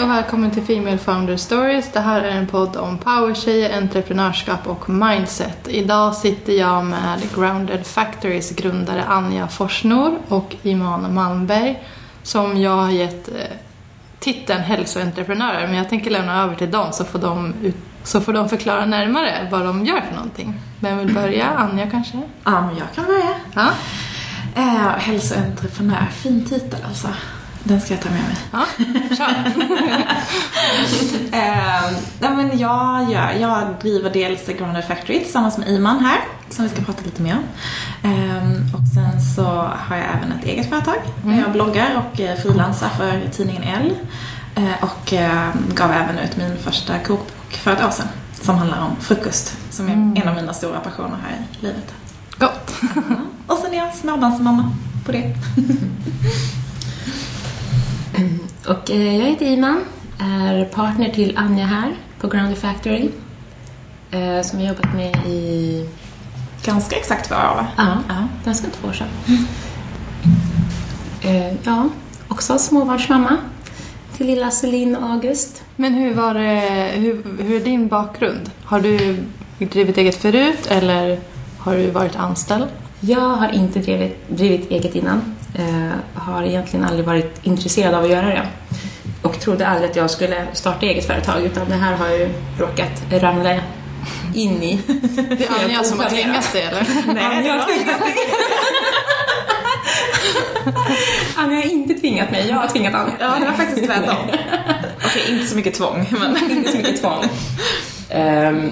Hej och välkommen till Female Founder Stories. Det här är en podd om powertjejer, entreprenörskap och mindset. Idag sitter jag med Grounded Factories grundare Anja Forsnor och Iman Malmberg som jag har gett eh, titeln hälsoentreprenörer men jag tänker lämna över till dem så får de, ut, så får de förklara närmare vad de gör för någonting. Vem vill börja? Anja kanske? Ja, men jag kan börja. Ja. Eh, hälsoentreprenör, fin titel alltså. Den ska jag ta med mig. Ja, kör. eh, nej, men jag, gör, jag driver dels Grounded Factory tillsammans med Iman här, som vi ska prata lite mer om. Eh, och sen så har jag även ett eget företag där jag bloggar och eh, frilansar för tidningen L. Eh, och eh, gav även ut min första kokbok för ett år sedan som handlar om frukost, som är en av mina stora passioner här i livet. Gott. Och sen är jag småbarnsmamma på det. Och eh, jag heter Iman, är partner till Anja här på Grounded Factory. Eh, som har jobbat med i, Ganska exakt två år va? ja, Ja. ganska två år sedan. Eh, ja, också småbarnsmamma till lilla Celine och August. Men hur var det, hur, hur är din bakgrund? Har du drivit eget förut eller har du varit anställd? Jag har inte drivit, drivit eget innan. Eh, har egentligen aldrig varit intresserad av att göra det. Och trodde aldrig att jag skulle starta eget företag utan det här har jag ju råkat ramla in i. Det är Anja som har tvingat dig eller? Nej, det var Anja har inte tvingat mig, jag har tvingat Anja. Ja, det var faktiskt tvärtom. Okej, inte så mycket tvång, men... inte så mycket tvång. Ehm,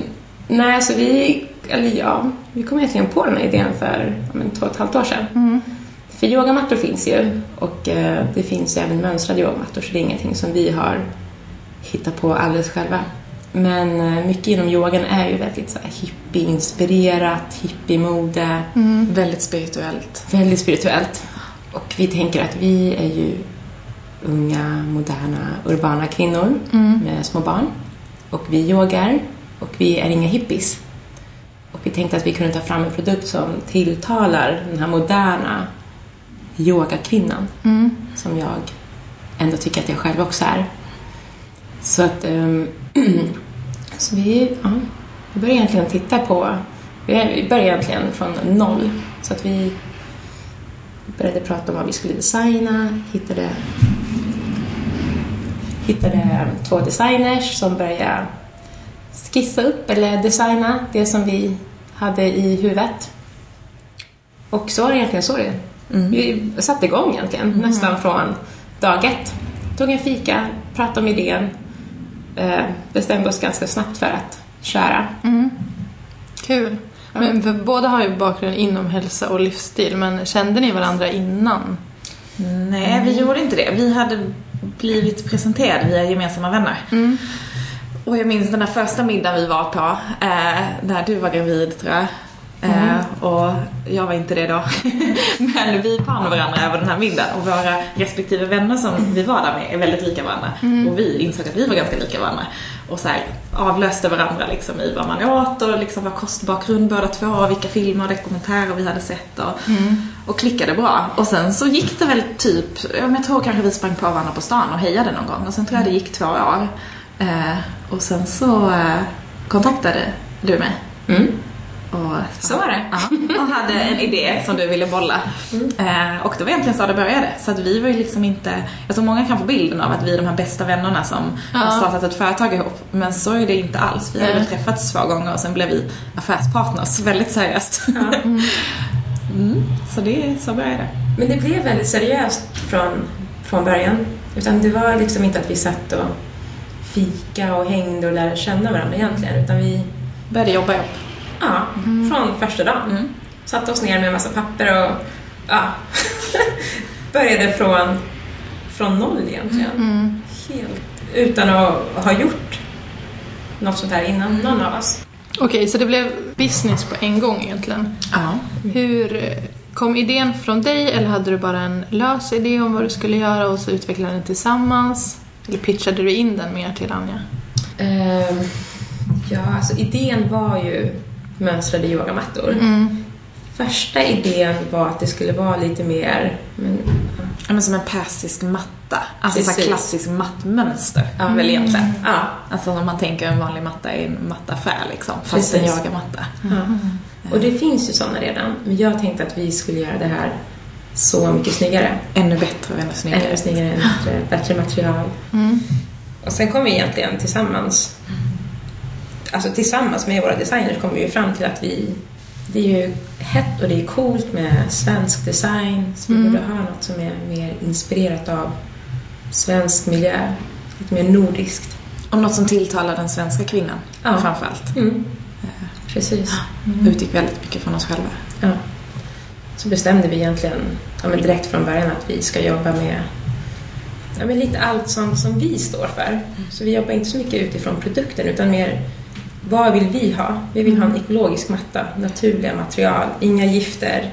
nej, så vi, eller ja, vi kom egentligen på den här idén för men, två och ett halvt år sedan. För yogamattor finns ju och eh, det finns ju även mönstrade yogamattor så det är ingenting som vi har hittat på alldeles själva. Men eh, mycket inom yogan är ju väldigt så här, hippie-inspirerat, hippie-mode, Väldigt spirituellt. väldigt spirituellt. Och vi tänker att vi är ju unga, moderna, urbana kvinnor med små barn. Och vi yogar och vi är inga hippies. Och vi tänkte att vi kunde ta fram en produkt som tilltalar den här moderna yogakvinnan som jag ändå tycker att jag själv också är. Så att ehm, så vi, ja, vi började egentligen titta på, vi började egentligen från noll. Så att vi började prata om vad vi skulle designa, hittade, hittade två designers som började skissa upp eller designa det som vi hade i huvudet. Och så var det egentligen så det Vi satte igång egentligen, nästan från dag ett. Tog en fika, pratade om idén, eh, bestämde oss ganska snabbt för att köra. Kul. Men för båda har ju bakgrund inom hälsa och livsstil, men kände ni varandra innan? Nej, vi gjorde inte det. Vi hade blivit presenterade via gemensamma vänner. Och jag minns den där första middagen vi var på, eh, när du var gravid tror jag. Eh, och jag var inte det då. Men vi fann varandra över den här middagen och våra respektive vänner som vi var där med är väldigt lika varandra. Och vi insåg att vi var ganska lika varandra. Och så här, avlöste varandra liksom i vad man åt och liksom var kostbakgrund båda två och vilka filmer och dokumentärer vi hade sett och, och klickade bra. Och sen så gick det väl typ, jag tror kanske vi sprang på varandra på stan och hejade någon gång och sen tror jag det gick två år. Eh, och sen så eh, kontaktade du mig. Mm. Och, Så var det. Ja, och hade en idé som du ville bolla. Eh, och det var egentligen så det började. Så att vi var ju liksom inte, jag tror många kan få bilden av att vi är de här bästa vännerna som har startat ett företag ihop. Men så är det inte alls. Vi har väl träffats två gånger och sen blev vi affärspartners väldigt seriöst. mm, så det, så började det. Men det blev väldigt seriöst från, från början. Utan det var liksom inte att vi satt och fika och hängde och lärde känna varandra egentligen. Utan vi, Började jobba ihop. Ja, från första dagen. Satte oss ner med en massa papper och ja, började från, från noll egentligen. Helt utan att ha gjort något sånt här innan någon av oss. Okej, så det blev business på en gång egentligen. Ja. Hur kom idén från dig eller hade du bara en lös idé om vad du skulle göra och så utvecklade ni tillsammans? Eller pitchade du in den mer till Anja? Ehm, ja, alltså idén var ju mönstrade yogamattor. första idén var att det skulle vara lite mer, men, Ja, men som en persisk matta. Alltså så Precis. klassiskt mattmönster. Ja. Väl egentligen. ja, Alltså om man tänker en vanlig matta är en mattaffär liksom. Fast en Precis. yogamatta. ja. Och det finns ju sådana redan, men jag tänkte att vi skulle göra det här så mycket snyggare. Ännu bättre och ännu snyggare. Ännu snyggare, bättre, bättre material. Mm. Och sen kom vi egentligen tillsammans, alltså tillsammans med våra designers kom vi ju fram till att vi, det är ju hett och det är coolt med svensk design, så vi Mm. borde ha något som är mer inspirerat av svensk miljö, lite mer nordiskt. Och något som tilltalar den svenska kvinnan Ja. framförallt. Mm. Precis. Utgick väldigt mycket från oss själva. Ja. Så bestämde vi egentligen ja, men direkt från början att vi ska jobba med ja, men lite allt sånt som vi står för. Så vi jobbar inte så mycket utifrån produkten utan mer vad vill vi ha? Vi vill ha en ekologisk matta, naturliga material, inga gifter,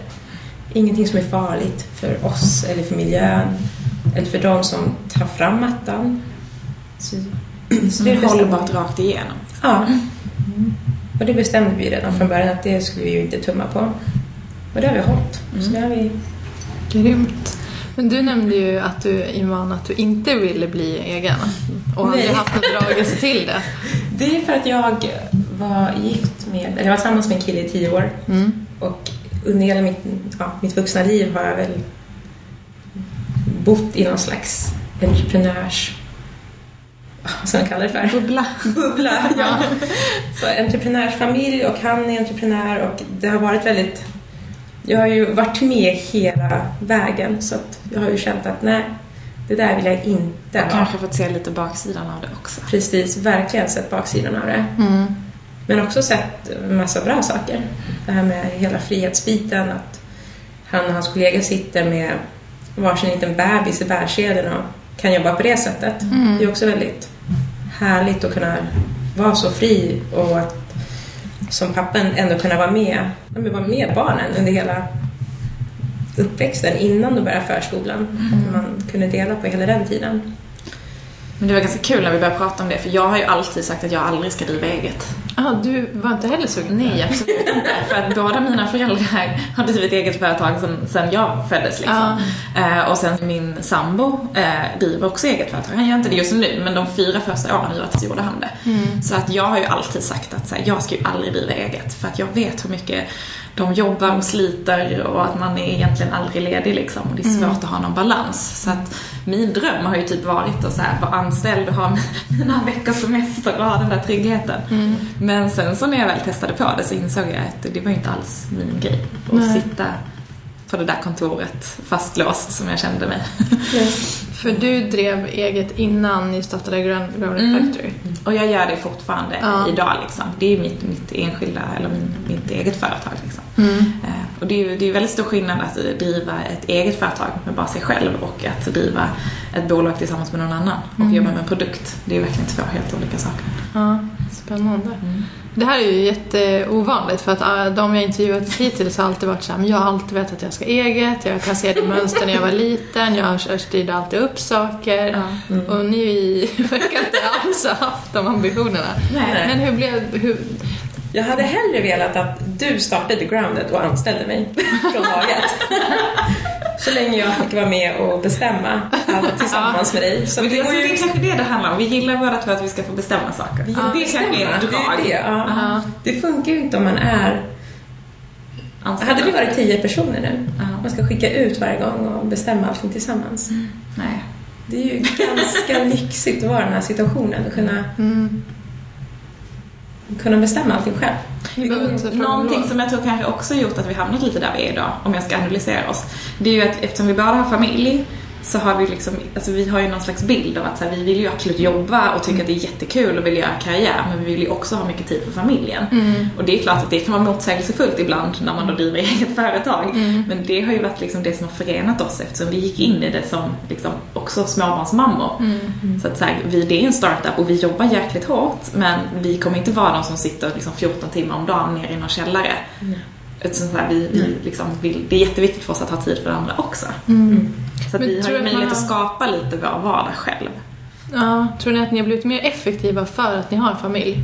ingenting som är farligt för oss eller för miljön eller för de som tar fram mattan. Så, så Det är bestämde- hållbart rakt igenom. Ja. Och det bestämde vi redan från början att det skulle vi ju inte tumma på. Och det har vi hållit. Så det har vi... Grymt. Men du nämnde ju att du, Iman, att du inte ville bli egen och hade haft en dragelse till det. Det är för att jag var gift med, eller jag var tillsammans med en kille i tio år. Mm. Och under hela mitt, ja, mitt vuxna liv har jag väl bott i någon slags entreprenörs... Vad ska man kalla det för? Bubbla. bubbla. Ja. Så entreprenörsfamilj och han är entreprenör och det har varit väldigt... Jag har ju varit med hela vägen så att jag har ju känt att nej, det där vill jag inte Och ha. kanske fått se lite baksidan av det också. Precis, verkligen sett baksidan av det. Mm. Men också sett en massa bra saker. Det här med hela frihetsbiten, att han och hans kollega sitter med varsin liten bebis i bärselen och kan jobba på det sättet. Mm. Det är också väldigt härligt att kunna vara så fri och att som pappan ändå kunna vara med, vara med barnen under hela uppväxten innan de börjar förskolan. Att man kunde dela på hela den tiden. Men det var ganska kul när vi började prata om det för jag har ju alltid sagt att jag aldrig ska driva eget. Ah, du var inte heller sugen? Nej, absolut inte. För att båda mina föräldrar har drivit eget företag sen, sen jag föddes liksom. Eh, och sen min sambo eh, driver också eget företag. Han gör inte det just nu, men de fyra första åren så gjorde han det. Mm. Så att jag har ju alltid sagt att så här, jag ska ju aldrig driva eget. För att jag vet hur mycket de jobbar och sliter och att man är egentligen aldrig ledig liksom. Och det är svårt att ha någon balans. Så att min dröm har ju typ varit att så här, vara anställd och ha mina veckors semester och ha den där tryggheten. Mm. Men sen så när jag väl testade på det så insåg jag att det var inte alls min grej. Att Nej. sitta på det där kontoret fastlåst som jag kände mig. För du drev eget innan ni startade Grounded Mm. Factory. Och jag gör det fortfarande Ja. idag liksom. Det är mitt, mitt enskilda, eller min, mitt eget företag liksom. Mm. Eh, Och det är ju det är ju väldigt stor skillnad att driva ett eget företag med bara sig själv och att driva ett bolag tillsammans med någon annan och Mm. jobba med en produkt. Det är verkligen två helt olika saker. Ja, spännande. Det här är ju jätteovanligt för att äh, de jag intervjuat hittills har alltid varit så här, men jag har alltid vetat att jag ska eget, jag kan se det mönster när jag var liten, jag styrde alltid upp saker. Och ni verkar inte alls ha haft de ambitionerna. Nej. Men hur blev, hur, Jag hade hellre velat att du startade Grounded och anställde mig från laget. Så länge jag fick vara med och bestämma allt tillsammans med dig. Så Men det, det alltså, går det är ju... kanske det det handlar om. Vi gillar två att vi ska få bestämma saker. Vi det bestämma, kanske är ett drag. Det, är det, ja. Ja. det funkar ju inte om man är... Anställda. Hade vi varit tio personer nu, Ja. man ska skicka ut varje gång och bestämma allting tillsammans. Nej. Det är ju ganska lyxigt att vara i den här situationen och kunna, mm, kunna bestämma allting själv. Någonting som jag tror kanske också gjort att vi hamnat lite där vi är idag, om jag ska analysera oss, det är ju att eftersom vi båda har familj så har vi liksom, alltså vi har ju någon slags bild av att så här, vi vill ju absolut jobba och tycka att det är jättekul och vill göra karriär, men vi vill ju också ha mycket tid för familjen. Mm. Och det är klart att det kan vara motsägelsefullt ibland när man då driver eget företag. Men det har ju varit liksom det som har förenat oss eftersom vi gick in i det som liksom också småbarnsmammor. Mm. Så att så här, vi, det är en startup och vi jobbar jäkligt hårt men vi kommer inte vara de som sitter liksom 14 timmar om dagen nere i någon källare. Utan så här, vi, vi liksom vill, det är jätteviktigt för oss att ha tid för andra också. Mm. Så vi har tror ju du att möjlighet man att har- skapa lite vår vardag själv. Ja, tror ni att ni har blivit mer effektiva för att ni har familj?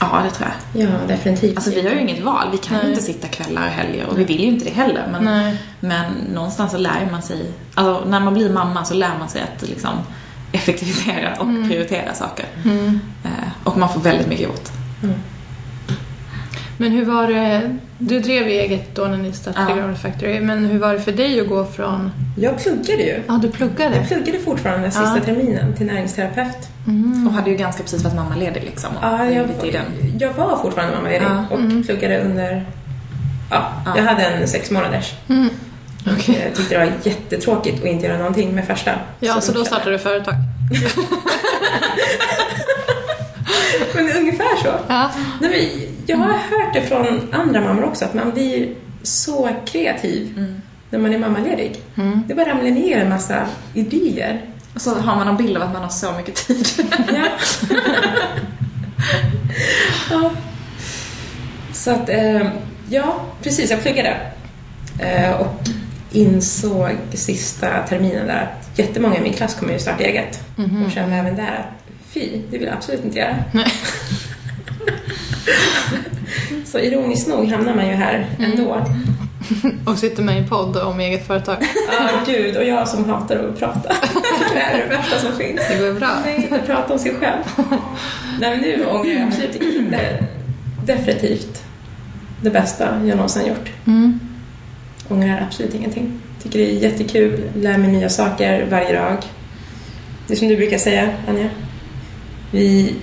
Ja, det tror jag. Ja, definitivt. Alltså vi har ju inget val. Vi kan ju Nej. inte sitta kvällar och helger och vi vill ju inte det heller. Men, Nej. men någonstans så lär man sig, alltså när man blir mamma så lär man sig att liksom effektivisera och prioritera saker. Eh, och man får väldigt mycket gjort. Men hur var det, du drev ju eget då när ni startade Ja. Ground Factory, men hur var det för dig att gå från, Jag pluggade ju. ja du pluggade? Jag pluggade fortfarande sista Ja. terminen till näringsterapeut. Och hade ju ganska precis varit mammaledig liksom. Ja, jag, den. jag var fortfarande mammaledig Ja. och pluggade under... Ja, Ja. jag hade en sex månaders. Mm. Och jag tyckte det var jättetråkigt att inte göra någonting med första. Ja, så då jag- startade du företag? Men ungefär så. Ja. Nej, jag har hört det från andra mammor också, att man blir så kreativ när man är mammaledig. Det bara ramlar ner en massa idéer. Och så har man en bild av att man har så mycket tid. Ja. ja. Så att, eh, ja, precis, jag pluggade. Eh, och insåg sista terminen där att jättemånga i min klass kommer ju starta eget. Och kände även där att fy, det vill jag absolut inte göra. Så ironiskt nog hamnar man ju här ändå. Och sitter med i en podd om eget företag. Ja, gud, och jag som hatar att prata. det är det värsta som finns. Det går bra. Nej, inte prata om sig själv. Nej, men nu ångrar jag absolut inte. Definitivt det bästa jag någonsin gjort. Mm. Ångrar absolut ingenting. Tycker det är jättekul, lär mig nya saker varje dag. Det är som du brukar säga, Anja. Vi...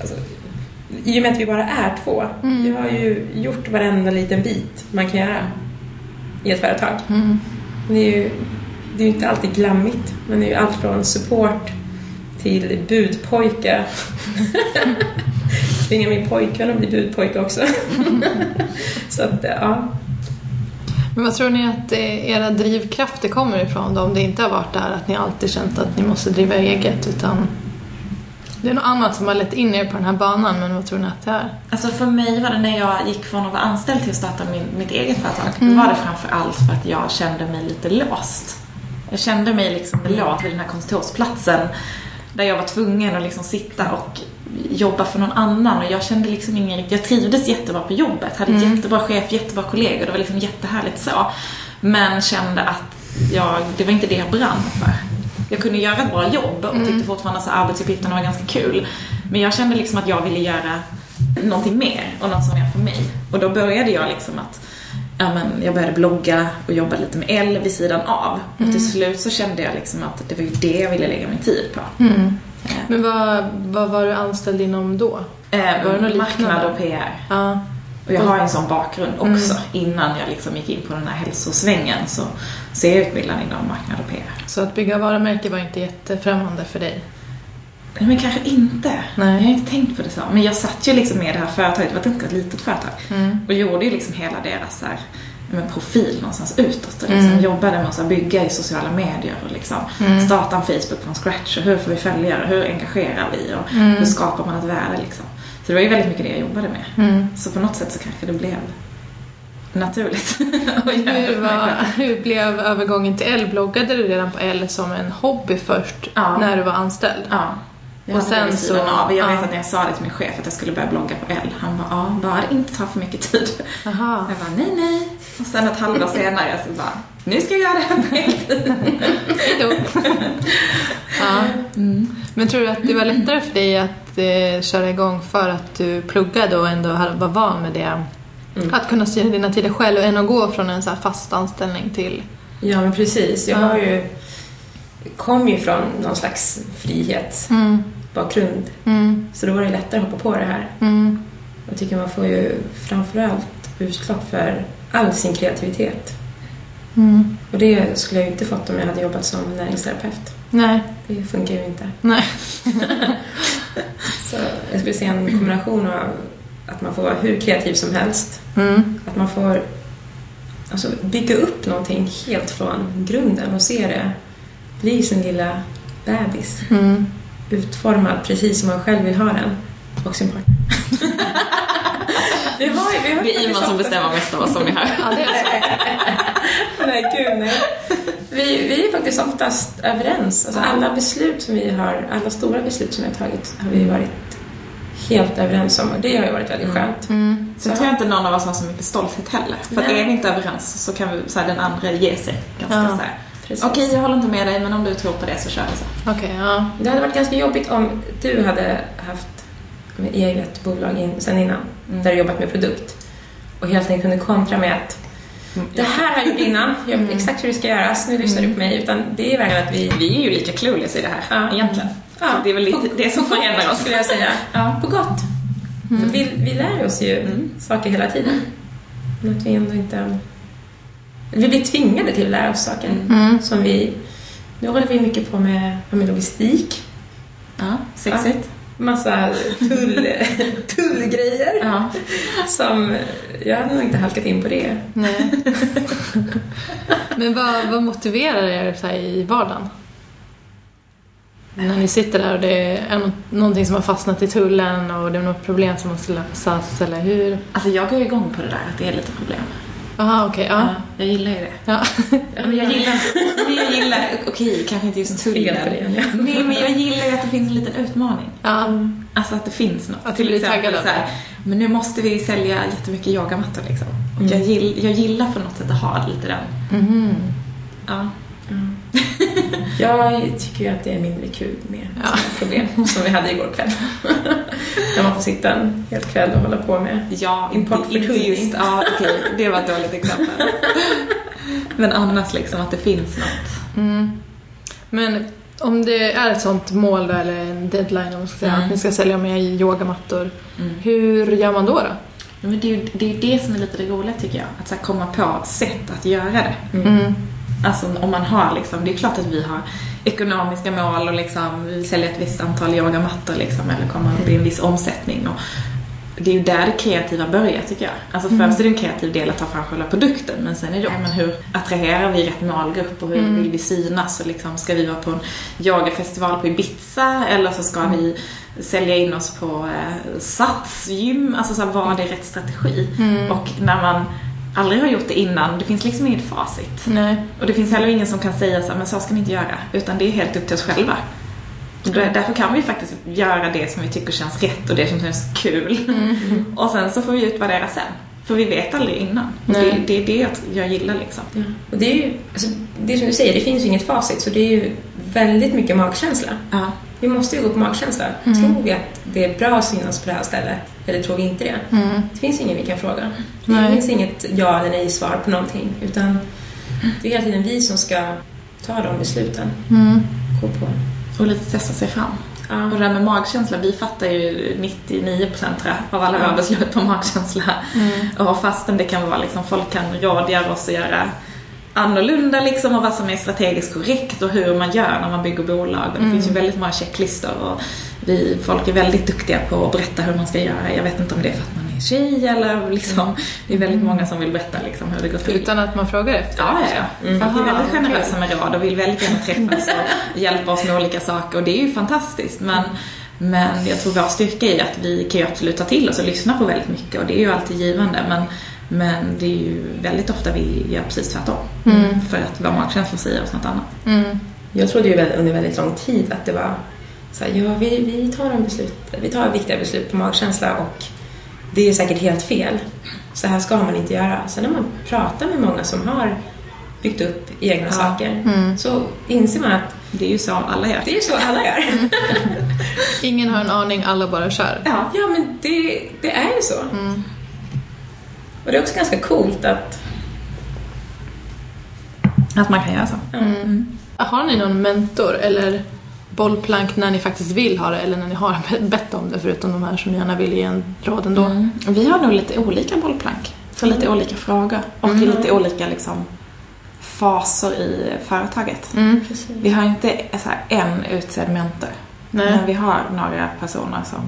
Alltså, I och med att vi bara är två. Vi har ju gjort varenda liten bit man kan göra i ett företag. Mm. Det är ju det är ju inte alltid glammigt. Men det är ju allt från support till budpojke. Tvinga min pojkvän att bli budpojke också. Så att, ja. Men vad tror ni att eh, era drivkrafter kommer ifrån då? Om det inte har varit där att ni alltid känt att ni måste driva eget utan det är något annat som har lett in er på den här banan men vad tror ni att det är? Alltså för mig var det när jag gick från att vara anställd till att starta min, mitt eget företag. Då var det framför allt för att jag kände mig lite låst. Jag kände mig liksom låst vid den här kontorsplatsen. Där jag var tvungen att liksom sitta och jobba för någon annan. Och jag kände liksom ingen Jag trivdes jättebra på jobbet. Hade ett jättebra chef, jättebra kollegor. Det var liksom jättehärligt så. Men kände att jag, det var inte det jag brann för. Jag kunde göra ett bra jobb och tyckte fortfarande att arbetsuppgifterna var ganska kul. Men jag kände liksom att jag ville göra någonting mer och något som är för mig. Och då började jag liksom att ja, men jag började blogga och jobba lite med L vid sidan av. Och till slut så kände jag liksom att det var ju det jag ville lägga min tid på. Men vad, vad var du anställd inom då? Eh, Var det något marknad liknande? och PR. Ja. Och jag har en sån bakgrund också. Innan jag liksom gick in på den här hälsosvängen så, så är jag utbildad inom marknad och PR. Så att bygga varumärke var inte jättefrämmande för dig? Nej, men kanske inte. Nej. Jag har inte tänkt på det så. Men jag satt ju liksom med det här företaget, det var ett ganska litet företag. Mm. Och gjorde ju liksom hela deras så här, men profil någonstans utåt. Och liksom jobbade med att bygga i sociala medier och liksom starta en Facebook från scratch. Och hur får vi följare? Hur engagerar vi? Och hur skapar man ett värde liksom? Så det var ju väldigt mycket det jag jobbade med. Så på något sätt så kanske det blev naturligt Hur, var, hur blev övergången till L? Bloggade du redan på L som en hobby först Ja. när du var anställd? Ja. Och sen så, av. Jag vet att när jag sa det till min chef att jag skulle börja blogga på L, han bara ja, bara det inte tar för mycket tid. Aha. Jag bara nej, nej. Och sen ett halvår senare så bara, nu ska jag göra det här på heltid. Ja. Men tror du att det var lättare för dig att eh, köra igång för att du pluggade och ändå var van med det? Att kunna styra dina tider själv än att gå från en så här fast anställning till... Ja, men precis. Jag Ja. har ju, kom ju från någon slags frihetsbakgrund. Mm. Så då var det lättare att hoppa på det här. Mm. Jag tycker man får ju framförallt utlopp för all sin kreativitet. Mm. Och det skulle jag ju inte fått om jag hade jobbat som näringsterapeut. Nej. Det funkar ju inte. Nej. Så jag skulle säga en kombination av att man får vara hur kreativ som helst. Mm. Att man får alltså, bygga upp någonting helt från grunden och se det bli sin lilla bebis. Mm. Utformad precis som man själv vill ha den. Och sin partner. vi har, ju- vi har Det är Iman som bestämmer mest av vad som är här. Ja, det är. Nej, gud nej. Vi, vi är faktiskt oftast överens. Alltså, alla beslut som vi har, alla stora beslut som vi har tagit har vi varit helt överens om och det har ju varit väldigt skönt. Sen tror jag inte någon av oss har så mycket stolthet heller. För att är vi inte överens så kan vi, så här, den andra ge sig ganska Ja, så här. Precis. Okej, jag håller inte med dig men om du tror på det så kör vi så. Okej, ja. Det hade varit ganska jobbigt om du hade haft eget bolag in, sen innan, där du jobbat med produkt och helt enkelt kunde kontra med att det här har jag gjort innan, jag vet exakt hur det ska göras, nu lyssnar du på mig. Utan det är verkligen att vi... Vi är ju lika clueless i det här Ja. egentligen. Ja. Det är väl lite På- det som förändrar oss. skulle jag säga. Ja. På gott. För vi, vi lär oss ju saker hela tiden. Men att vi ändå inte... Vi blir tvingade till att lära oss saker. Som vi... Nu håller vi mycket på med, med logistik. Ja, sexigt. Massa tull, tullgrejer. Ja. Som... Jag hade nog inte halkat in på det. Nej. Men vad, vad motiverar er så här i vardagen? När ni sitter där och det är nå- någonting som har fastnat i tullen och det är något problem som måste lösas eller hur? Alltså jag går igång på det där att det är lite problem. Jaha, okej, ja. Jag gillar ju det. ja. Ja, men jag gillar, men jag gillar, okej kanske inte just tullen. Det igen, ja. Nej men jag gillar ju att det finns en liten utmaning. ja. Alltså att det finns något. Att du blir taggad så här, men nu måste vi sälja jättemycket yogamattor liksom. Och jag, gill, jag gillar på något sätt att ha lite den. Mhm. Ja. Jag tycker ju att det är mindre kul med Ja. problem som vi hade igår kväll. När man får sitta en hel kväll och hålla på med Ja, Import inte, för inte tullning. just, ja okej, det var ett dåligt exempel. Men annars liksom att det finns något. Mm. Men om det är ett sånt mål då, eller en deadline om man ska säga, Mm. att ni ska sälja mer yogamattor. Hur gör man då? då? Men det är ju det, är det som är lite det roliga tycker jag. Att så komma på sätt att göra det. Mm. Alltså om man har liksom, det är klart att vi har ekonomiska mål och liksom, vi säljer ett visst antal yogamattor liksom, eller kommer upp i en viss omsättning. Och det är ju där det kreativa börjar tycker jag. Alltså först är det en kreativ del att ta fram själva produkten men sen är det men hur attraherar vi rätt målgrupp och hur vill vi synas? Och liksom, ska vi vara på en yogafestival på Ibiza eller så ska vi sälja in oss på eh, satsgym? Alltså så här, vad är rätt strategi? Och när man aldrig har gjort det innan, det finns liksom inget facit. Nej. Och det finns heller ingen som kan säga så här, men så ska ni inte göra. Utan det är helt upp till oss själva. Då- Därför kan vi faktiskt göra det som vi tycker känns rätt och det som känns kul. Och sen så får vi utvärdera sen. För vi vet aldrig innan. Det, det är det jag, gillar liksom. Ja. Och det är ju, alltså, det är som du säger, det finns ju inget facit så det är ju väldigt mycket magkänsla. Ja. Vi måste ju gå på magkänsla. Tror vi att det är bra att synas på det här stället eller tror vi inte det? Det finns ingen vi kan fråga. Det Nej. finns inget ja eller nej svar på någonting utan det är hela tiden vi som ska ta de besluten. Mm. Gå på. Och lite testa sig fram. Ja. Och det där med magkänsla, vi fattar ju 99% tror jag, av alla våra beslut på magkänsla. Och fastän det kan vara liksom, folk kan rådgöra oss att göra annorlunda liksom och vad som är strategiskt korrekt och hur man gör när man bygger bolag. Och det finns ju väldigt många checklistor och vi, folk är väldigt duktiga på att berätta hur man ska göra. Jag vet inte om det är för att man är tjej eller liksom, det är väldigt många som vill berätta liksom hur det går till. Utan att man frågar efter? Ja, ja, ja. Mm. Folk är väldigt generösa med råd och vill väldigt gärna träffas och hjälpa oss med olika saker och det är ju fantastiskt. Men, men jag tror vår styrka är att vi kan ju absolut ta till oss och lyssna på väldigt mycket och det är ju alltid givande. Men, men det är ju väldigt ofta vi gör precis tvärtom. För att vår magkänsla säger oss något annat. Mm. Jag trodde ju under väldigt lång tid att det var så här, ja, vi, vi, tar en beslut, vi tar viktiga beslut på magkänsla och det är säkert helt fel. Så här ska man inte göra. Sen när man pratar med många som har byggt upp egna Ja. saker så inser man att Det är ju så alla gör. det är så alla gör. Ingen har en aning, alla bara kör. Ja. Ja, men det, det är ju så. Och det är också ganska coolt att... Att man kan göra så. Har ni någon mentor eller bollplank när ni faktiskt vill ha det eller när ni har bett om det förutom de här som gärna vill ge en råd ändå? Mm. Vi har nog lite olika bollplank för lite olika frågor och till lite olika liksom, faser i företaget. Mm. Vi har inte så här, en utsedd mentor. Nej. Men vi har några personer som,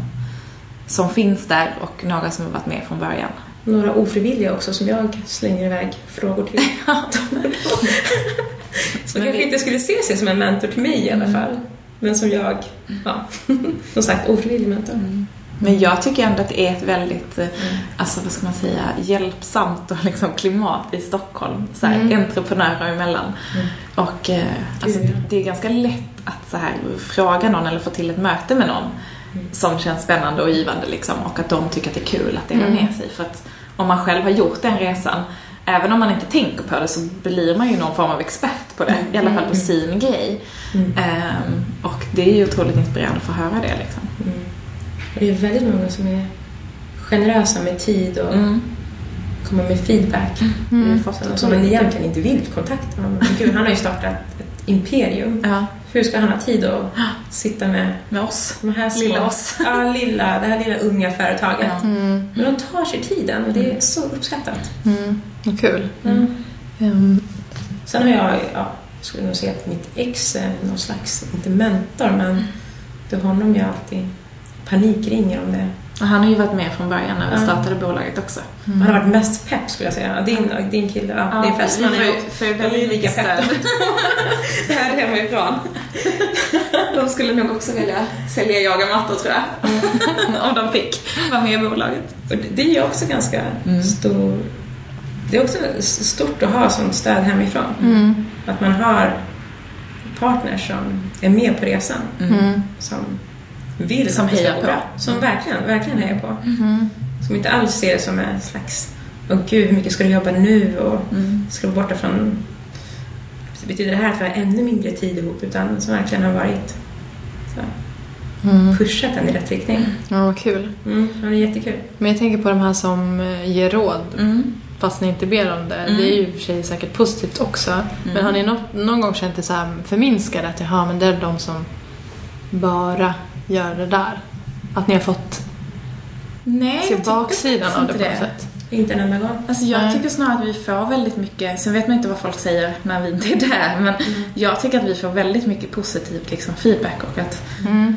som finns där och några som har varit med från början. Några ofrivilliga också som jag slänger iväg frågor till. som kanske vi- inte skulle se sig som en mentor till mig i alla fall. Men som jag, ja, som sagt, ofrivillig mentor. Men jag tycker ändå att det är ett väldigt, eh, alltså vad ska man säga, hjälpsamt och liksom klimat i Stockholm. Så här, entreprenörer emellan. Och eh, alltså, det är ganska lätt att så här, fråga någon eller få till ett möte med någon. Som känns spännande och givande liksom och att de tycker att det är kul att dela med sig. För att om man själv har gjort den resan, även om man inte tänker på det så blir man ju någon form av expert på det, i alla fall på sin grej. Ehm, och det är ju otroligt inspirerande att få höra det liksom. Och det är väldigt många som är generösa med tid och Mm. kommer med feedback. Har fått Som, man egentligen inte vill kontakta. Men gud, han har ju startat ett imperium. Ja, Hur ska han ha tid att sitta med med oss. de här små, Lilla oss. Ja, lilla, det här lilla unga företaget. Ja. Men de tar sig tiden och det är så uppskattat. Mm. Kul. Mm. Ehm, Sen har jag, ja, skulle nog säga att mitt ex är någon slags, inte mentor, men det är honom jag alltid panikringer om det. Han har ju varit med från början när vi Ja. startade bolaget också. Han har varit mest pepp skulle jag säga. Din, din kille, ja, din fästman vi är ju- lika pepp. Det här är hemifrån. De skulle nog också vilja sälja yogamattor tror jag. Om de fick vara med i bolaget. Och det- är ju också ganska stor... Det är också stort att ha sånt stöd hemifrån. mm. Att man har partners som är med på resan. Mm. Som vill Som hejar på. Som verkligen, verkligen hejar på. Mm. Som inte alls ser det som en slags Åh gud, hur mycket ska du jobba nu? Och Mm. ska du borta från... Betyder det här att vi har ännu mindre tid ihop? Utan som verkligen har varit så, Mm. pushat den i rätt riktning. Ja, vad kul. Mm, det är jättekul. Men jag tänker på de här som eh, ger råd Mm. fast ni inte ber om det. Mm. Det är ju i och för sig säkert positivt också. Men har ni nå- någon gång känt er så här förminskade att jaha, men det är de som bara gör det där? Att ni har fått Nej, se baksidan av det på något sätt? Inte en enda gång. Alltså jag Nej. tycker snarare att vi får väldigt mycket, sen vet man inte vad folk säger när vi inte är där, men jag tycker att vi får väldigt mycket positiv liksom, feedback och att Mm.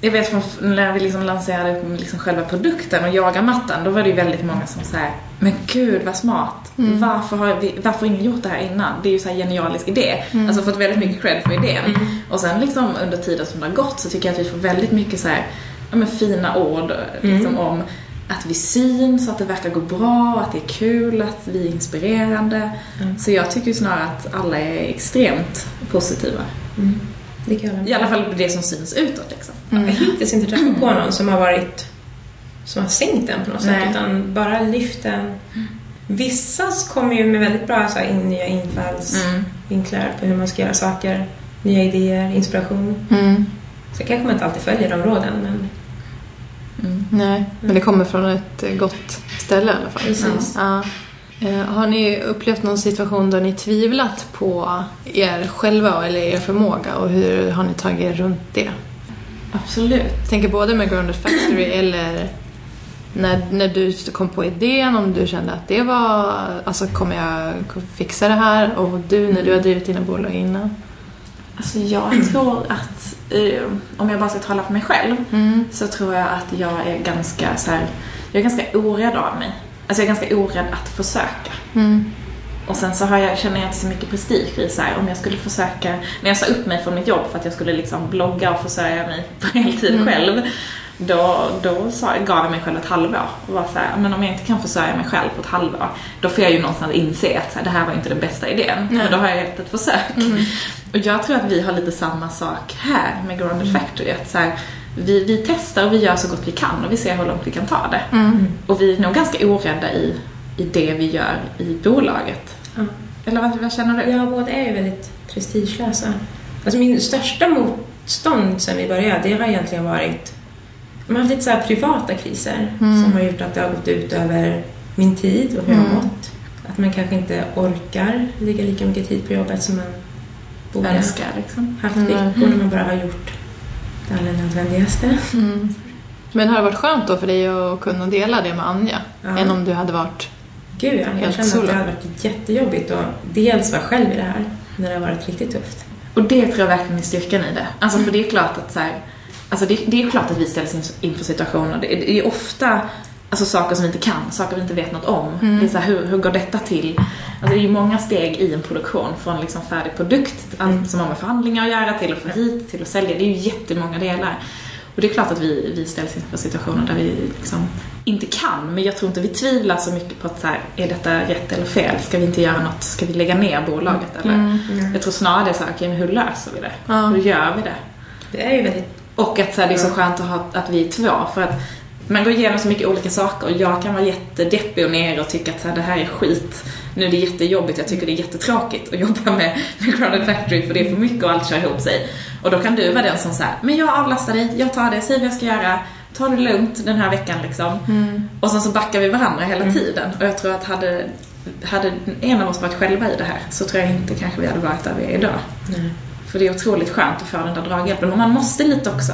Jag vet från när vi liksom lanserade liksom själva produkten och yogamattan, då var det ju väldigt många som säger Men gud vad smart! Varför, har vi, varför ingen gjort det här innan? Det är ju så här genialisk idé. Alltså fått väldigt mycket cred för idén. Och sen liksom under tiden som det har gått så tycker jag att vi får väldigt mycket så här, ja, men fina ord liksom, om att vi syns, att det verkar gå bra, att det är kul, att vi är inspirerande. Så jag tycker ju snarare att alla är extremt positiva. Det kan jag hålla med I alla fall det som syns utåt liksom. Jag har hittills inte träffat på någon som har varit som har sänkt den på något Nej. sätt utan bara lyft den. Vissa kommer ju med väldigt bra så här, in, nya infallsvinklar på hur man ska göra saker. Nya idéer, inspiration. Mm. Så kanske man inte alltid följer de råden men Nej, men det kommer från ett eh, gott ställe i alla fall. Precis. Ja. Eh, Har ni upplevt någon situation där ni tvivlat på er själva eller er förmåga och hur har ni tagit er runt det? Absolut. Jag tänker både med Grounded Factory eller när, när du kom på idén, om du kände att det var, alltså kommer jag fixa det här? Och du när du har drivit dina bolag innan? Alltså jag tror att, eh, om jag bara ska tala för mig själv, så tror jag att jag är ganska så här, jag är ganska orädd av mig. Alltså jag är ganska orädd att försöka. Mm. Och sen så har jag, känner jag inte så mycket prestige i så här, om jag skulle försöka, när jag sa upp mig från mitt jobb för att jag skulle liksom blogga och försörja mig på heltid själv, då, då sa, gav jag mig själv ett halvår och var så här, men om jag inte kan försörja mig själv på ett halvår, då får jag ju någonstans inse att så här, det här var inte den bästa idén, men då har jag gett ett försök. Och jag tror att vi har lite samma sak här med Grounded Factory, att så här, vi, vi testar och vi gör så gott vi kan och vi ser hur långt vi kan ta det. Och vi är nog ganska orädda i, i det vi gör i bolaget. Ja. Eller vad, vad känner du? Ja, båda är ju väldigt prestigelösa. Alltså min största motstånd sen vi började, det har egentligen varit... Man har haft lite så här privata kriser som har gjort att det har gått ut över min tid och hur jag har mått. Att man kanske inte orkar lägga lika mycket tid på jobbet som man borde Önskar liksom. haft veckor när man bara har gjort det allra nödvändigaste. Men har det varit skönt då för dig att kunna dela det med Anja? Ja. Än om du hade varit... Gud ja, jag Helt känner solo. att det hade varit jättejobbigt att dels vara själv i det här när det har varit riktigt tufft. Och det tror jag verkligen är styrkan i det. Alltså för det är klart att så här, alltså det, det är ju klart att vi ställs in- inför situationer. Det, det är ofta alltså saker som vi inte kan, saker vi inte vet något om. Det är så här, hur, hur går detta till? Alltså det är ju många steg i en produktion från liksom färdig produkt, allt som har med förhandlingar att göra, till att få hit, till att sälja. Det är ju jättemånga delar. Och det är klart att vi, vi ställs inför situationer där vi liksom inte kan, men jag tror inte vi tvivlar så mycket på att så här, är detta rätt eller fel? Ska vi inte göra något? Ska vi lägga ner bolaget? Eller? Jag tror snarare det är så här, okej, men hur löser vi det? Ja. Hur gör vi det? Det är ju väldigt Och att så här, det är så skönt att, ha, att vi är två. För att man går igenom så mycket olika saker och jag kan vara jättedeppig och ner och tycka att så här, det här är skit. Nu är det jättejobbigt, jag tycker det är jättetråkigt att jobba med, med Crowded Factory för det är för mycket och allt kör ihop sig. Och då kan du vara den som säger men jag avlastar dig, jag tar det, säg vad jag ska göra, ta det lugnt den här veckan liksom. Och sen så backar vi varandra hela tiden. Och jag tror att hade, hade en av oss varit själva i det här så tror jag inte kanske vi hade varit där vi är idag. För det är otroligt skönt att få den där draghjälpen. Och man måste lite också.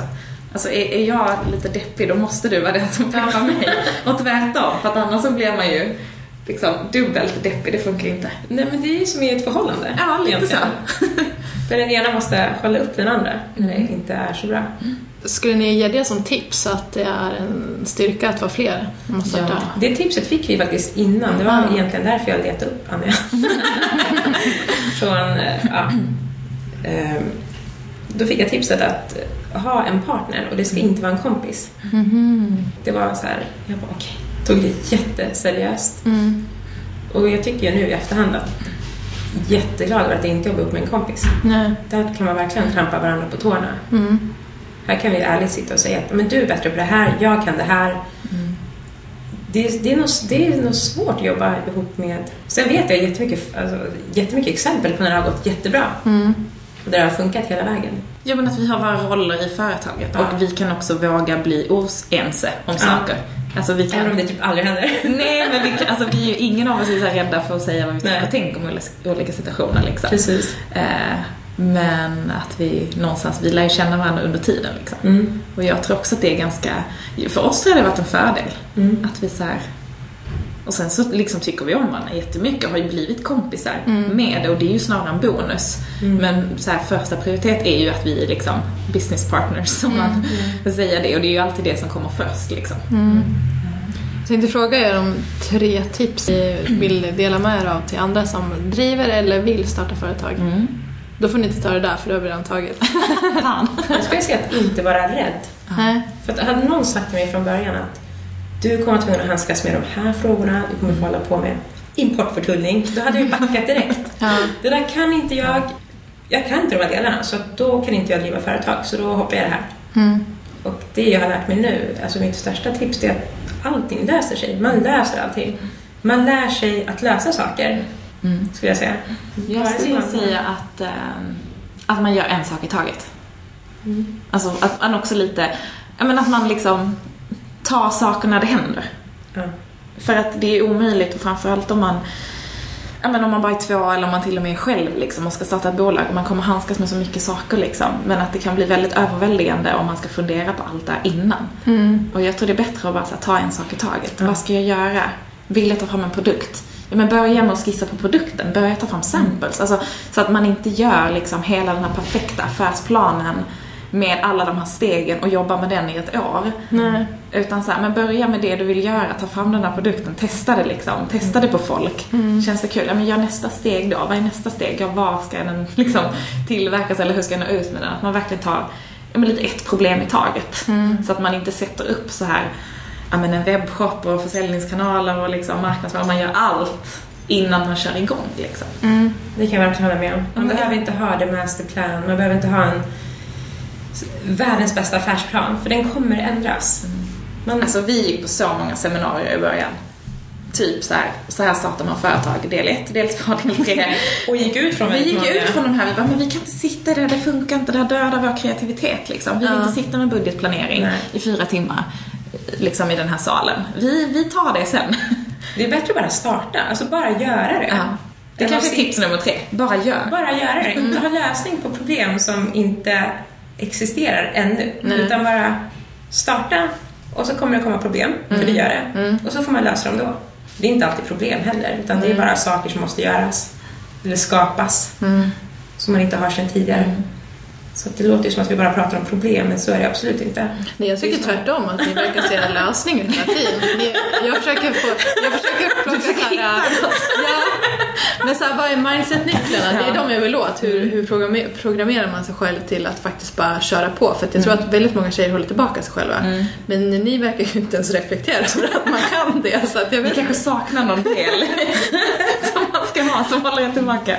Alltså är, är jag lite deppig då måste du vara den som peppar mig. Och tvärtom. För att annars så blir man ju liksom dubbelt deppig. Det funkar inte. Nej men det är ju som i ett förhållande. Ja, lite egentligen. så. Där den ena måste hålla upp den andra när det inte är så bra. Skulle ni ge det som tips att det är en styrka att vara fler man startar? Det tipset fick vi faktiskt innan. Det var Ah. egentligen därför jag letade upp Anja. Från, eh, ja. Då fick jag tipset att ha en partner och det ska inte vara en kompis. Det var så här, jag bara okej, tog det jätteseriöst. Mm. Och jag tycker ju nu i efterhand att jätteglad över att inte jobbar upp med en kompis. Nej. Där kan man verkligen trampa varandra på tårna. Mm. Här kan vi ärligt sitta och säga att men du är bättre på det här, jag kan det här. Det, det, är nog, det är nog svårt att jobba ihop med... Sen vet jag jättemycket, alltså, jättemycket exempel på när det har gått jättebra. Mm. Och det har funkat hela vägen. Ja men att vi har våra roller i företaget och vi kan också våga bli oense om saker. Alltså vi kan... Även om det typ aldrig händer. Nej men vi, kan, alltså, vi är ju ingen av oss är så rädda för att säga vad vi tycker och tänker om olika- olika situationer liksom. Precis. Eh, men att vi någonstans, vi lär ju känna varandra under tiden liksom. Mm. Och jag tror också att det är ganska, för oss tror jag det har varit en fördel. Mm. Att vi så här, och sen så liksom tycker vi om varandra jättemycket och har ju blivit kompisar med det och det är ju snarare en bonus. Men så här, första prioritet är ju att vi är liksom business partners om man får säga det och det är ju alltid det som kommer först liksom. Jag tänkte fråga er om tre tips ni vill dela med er av till andra som driver eller vill starta företag. Då får ni inte ta det där för det har vi redan tagit. Fan. Jag skulle säga att inte vara rädd. För att hade någon sagt till mig från början att du kommer att att handskas med de här frågorna, du kommer få hålla på med importförtullning, då hade jag backat direkt. Ja. Det där kan inte jag. Jag kan inte de här delarna, så att då kan inte jag driva företag, så då hoppar jag det här. Mm. Och det jag har lärt mig nu, alltså mitt största tips, är att allting löser sig. Man löser allting. Man lär sig att lösa saker, skulle jag säga. Jag skulle säga att, ehm, att man gör en sak i taget. Alltså att man också lite, ja men att man liksom tar saker när det händer. Ja. För att det är omöjligt och framförallt om man Ja men om man bara är två eller om man till och med är själv liksom och ska starta ett bolag och man kommer handskas med så mycket saker liksom. Men att det kan bli väldigt överväldigande om man ska fundera på allt det här innan. Och jag tror det är bättre att bara här, ta en sak i taget. Vad ska jag göra? Vill jag ta fram en produkt? Ja, men börja med att skissa på produkten. Börja ta fram samples. Alltså, så att man inte gör liksom hela den här perfekta affärsplanen med alla de här stegen och jobbar med den i ett år. Nej. Utan så här, men börja med det du vill göra, ta fram den här produkten, testa det liksom, testa det på folk. Känns det kul? Ja men gör nästa steg då, vad är nästa steg? Ja var ska den liksom tillverkas eller hur ska jag nå ut med den? Att man verkligen tar ja, men lite ett problem i taget. Så att man inte sätter upp så här, ja men en webbshop och försäljningskanaler och liksom marknadsföring, man gör allt innan man kör igång liksom. Det kan jag verkligen hålla med om. Man Mm. behöver inte ha det masterplan, man behöver inte ha en världens bästa affärsplan, för den kommer ändras. Man, Alltså vi gick på så många seminarier i början. Typ så här, så här startar man företag, del 1, del 2, del 3. och gick ut från Vi gick många. ut från de här, vi bara, men vi kan inte sitta där, det funkar inte, det här dödar vår kreativitet liksom. Vi vill Ja. inte sitta med budgetplanering Nej. i fyra timmar liksom i den här salen. Vi, vi tar det sen. Det är bättre att bara starta, alltså bara göra det. Ja. Det kanske är tips nummer tre, bara gör. Bara göra det, Mm. ha lösning på problem som inte existerar ännu. Nej. Utan bara starta och så kommer det komma problem, för Mm. det gör det. Och så får man lösa dem då. Det är inte alltid problem heller, utan det är bara saker som måste göras. Eller skapas. Som man inte har sedan tidigare. Så det låter ju som att vi bara pratar om problem, men så är det absolut inte. Nej, jag tycker tvärtom att ni verkar se en lösning hela tiden. Ni, jag försöker få, jag försöker plocka så här, ja, men så här, vad är mindset-nycklarna? Det är de jag vill åt. Hur, hur programmer, programmerar man sig själv till att faktiskt bara köra på? För jag tror att väldigt många tjejer håller tillbaka sig själva. Men ni verkar ju inte ens reflektera över att man kan det. Så att jag Vi vet kanske saknar någon del som man ska ha, som håller en tillbaka.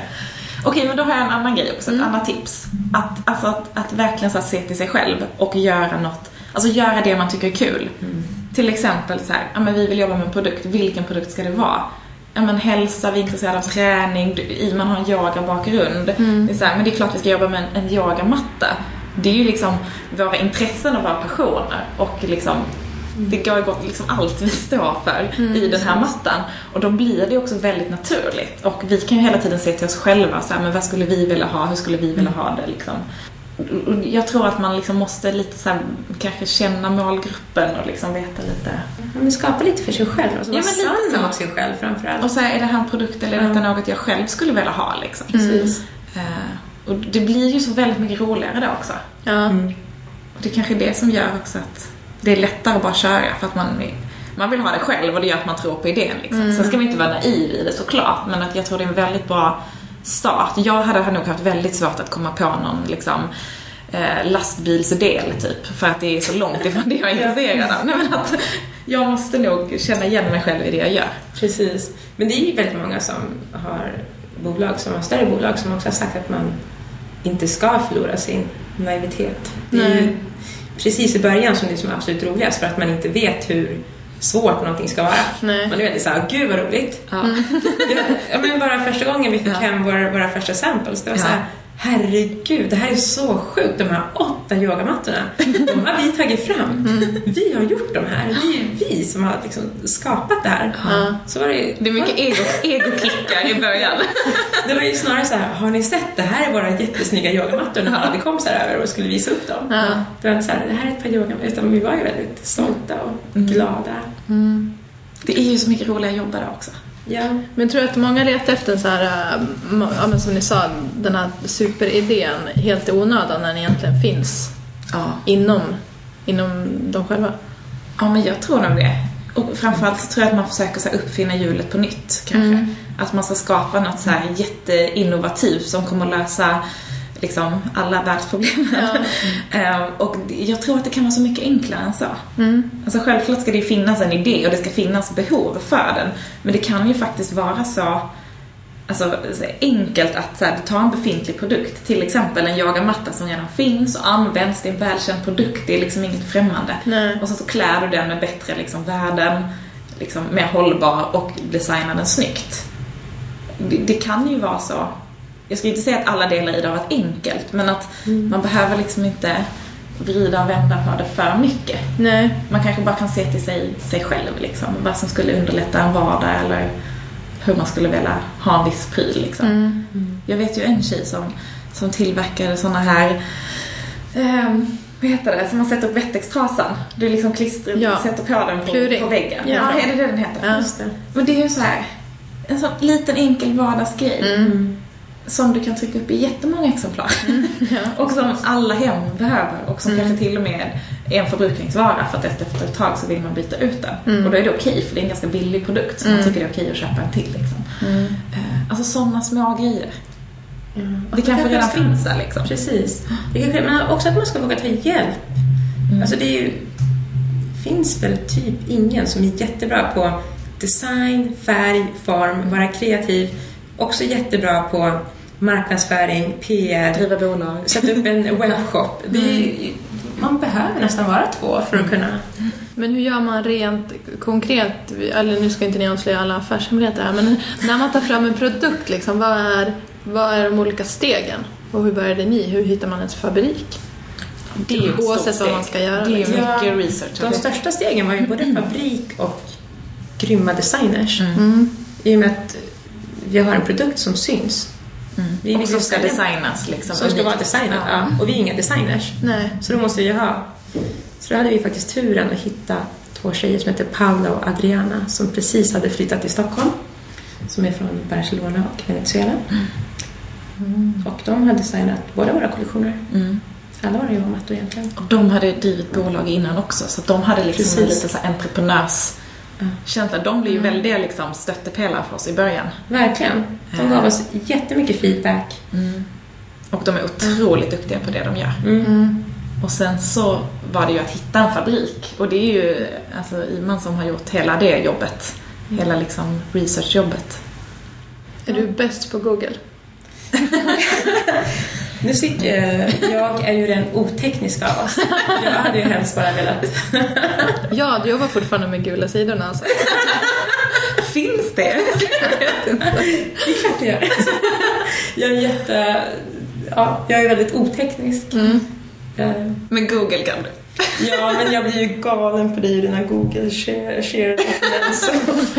Okej, men då har jag en annan grej också, ett annat tips. Att, alltså, att, att verkligen så se till sig själv och göra något, alltså göra det man tycker är kul. Till exempel så här, ja men vi vill jobba med en produkt, vilken produkt ska det vara? Ja men hälsa, vi är intresserade av träning, man har en yogabakgrund. Det är så här, men det är klart vi ska jobba med en, en yogamatta. Det är ju liksom våra intressen och våra passioner och liksom det går igång liksom allt vi står för i den här mattan. Och då blir det också väldigt naturligt. Och vi kan ju hela tiden se till oss själva, så här, men vad skulle vi vilja ha, hur skulle vi vilja ha det liksom. Och Jag tror att man liksom måste lite så här, kanske känna målgruppen och liksom veta lite. Ja, men skapa lite för sig själv. Alltså Ja, vara men lite sann så. mot sig själv framförallt. Och så här, är det här en produkt eller är detta något jag själv skulle vilja ha liksom. Precis. Eh, och det blir ju så väldigt mycket roligare då också. Ja. Och det är kanske är det som gör också att det är lättare att bara köra för att man, man vill ha det själv och det gör att man tror på idén. Liksom. Sen ska man inte vara naiv i det såklart, men att jag tror det är en väldigt bra start. Jag hade nog haft väldigt svårt att komma på någon liksom, eh, lastbilsdel typ, för att det är så långt ifrån det jag är intresserad av. Nej, men att jag måste nog känna igen mig själv i det jag gör. Precis. Men det är ju väldigt många som har bolag, som har större bolag, som också har sagt att man inte ska förlora sin naivitet. Nej. Precis i början som det är som absolut roligast för att man inte vet hur svårt någonting ska vara. Nej. Man är väldigt såhär, gud vad roligt. Ja. Ja, men bara första gången vi fick Ja. hem våra, våra första samples, det var Ja. så här, herregud, det här är så sjukt. De här åtta yogamattorna, de har vi tagit fram. Vi har gjort de här. Det är vi som har liksom skapat det här. Ja. Så var det, ju- Det är mycket ego, egoklickar i början. det var ju snarare så här, har ni sett det här är våra jättesnygga yogamattor när man hade kompisar över och skulle visa upp dem. Ja. Det var inte så här, det här är ett par yogamattor, utan vi var ju väldigt stolta och glada. Det är ju så mycket roligare att jobba där också. Ja. Men tror du att många letar efter en så här, ma- ja, men som ni sa, den här superidén helt i onödan när den egentligen finns Ja. inom, inom dem själva? Ja, men jag tror nog det. Och framförallt så tror jag att man försöker så här uppfinna hjulet på nytt, kanske. Att man ska skapa något så här jätteinnovativt som kommer att lösa liksom alla världsproblem. Ehm, och jag tror att det kan vara så mycket enklare än så. Alltså självklart ska det ju finnas en idé och det ska finnas behov för den. Men det kan ju faktiskt vara så alltså, så enkelt att så här, du tar en befintlig produkt, till exempel en yogamatta som redan finns och används, det är en välkänd produkt, det är liksom inget främmande. Nej. Och så, så klär du den med bättre liksom, värden, liksom, mer hållbar och designar den snyggt. Det, det kan ju vara så, jag ska inte säga att alla delar i det har varit enkelt, men att man behöver liksom inte vrida och vända på det för mycket. Nej. Man kanske bara kan se till sig, sig själv liksom, vad som skulle underlätta en vardag eller hur man skulle vilja ha en viss pryl liksom. Jag vet ju en tjej som, som tillverkade såna här ehm, vad heter det? Som man sätter upp wettextrasan. Du liksom klistrar, Ja. sätter på den på, Pluring. på väggen. Ja. Ja, är det det den heter? Ja. Just det. Men det är ju så här en sån liten enkel vardagsgrej. Mm. Som du kan trycka upp i jättemånga exemplar. och som alla hem behöver och som kanske till och med är en förbrukningsvara för att efter ett tag så vill man byta ut den. Och då är det okej för det är en ganska billig produkt så man tycker det är okej att köpa en till. Liksom. Eh, Alltså sådana små grejer. Ja. Det kanske redan ska- finns där liksom. Precis. Det kanske, men också att man ska våga ta hjälp. Alltså det ju, finns väl typ ingen som är jättebra på design, färg, form, vara kreativ. Också jättebra på marknadsföring, PR, Driva bolag. sätta upp en webbshop. Det är, ju- man behöver nästan vara två för att kunna... Men hur gör man rent konkret, eller nu ska inte ni avslöja alla affärshemligheter här, men när man tar fram en produkt, liksom, vad, är, vad är de olika stegen? Och hur började ni? Hur hittar man en fabrik? Det är Oavsett vad man ska göra, Det är liksom. mycket research. De största stegen var ju både fabrik och grymma designers. Mm. I och med att vi har en produkt som syns. Vi Och vill som ska designas liksom. Som ska vara unikt. designad, ja. Och vi är inga designers. Nej. Så då måste vi ju ha... Så då hade vi faktiskt turen att hitta två tjejer som heter Paula och Adriana som precis hade flyttat till Stockholm. Som är från Barcelona och Venezuela. Och de har designat båda våra kollektioner. Mm. Alla våra yogamattor egentligen. Och de hade drivit bolag innan också så de hade liksom en Precis. lite så här entreprenörs. Känsla. De blev ju väldigt liksom stöttepelare för oss i början. Verkligen. De gav oss jättemycket feedback. Och de är otroligt duktiga på det de gör. Mm. Och sen så var det ju att hitta en fabrik. Och det är ju alltså Iman som har gjort hela det jobbet. Hela liksom researchjobbet. Är du bäst på Google? Nu sitter, eh, jag är ju den otekniska av oss. Jag hade ju helst bara velat... Ja, du jobbar fortfarande med gula sidorna alltså. Finns det? Det är klart det gör. Jag är jätte... Ja, jag är väldigt oteknisk. Eh, Med Google kan du. Ja, men jag blir ju galen på dig och dina Google share, share.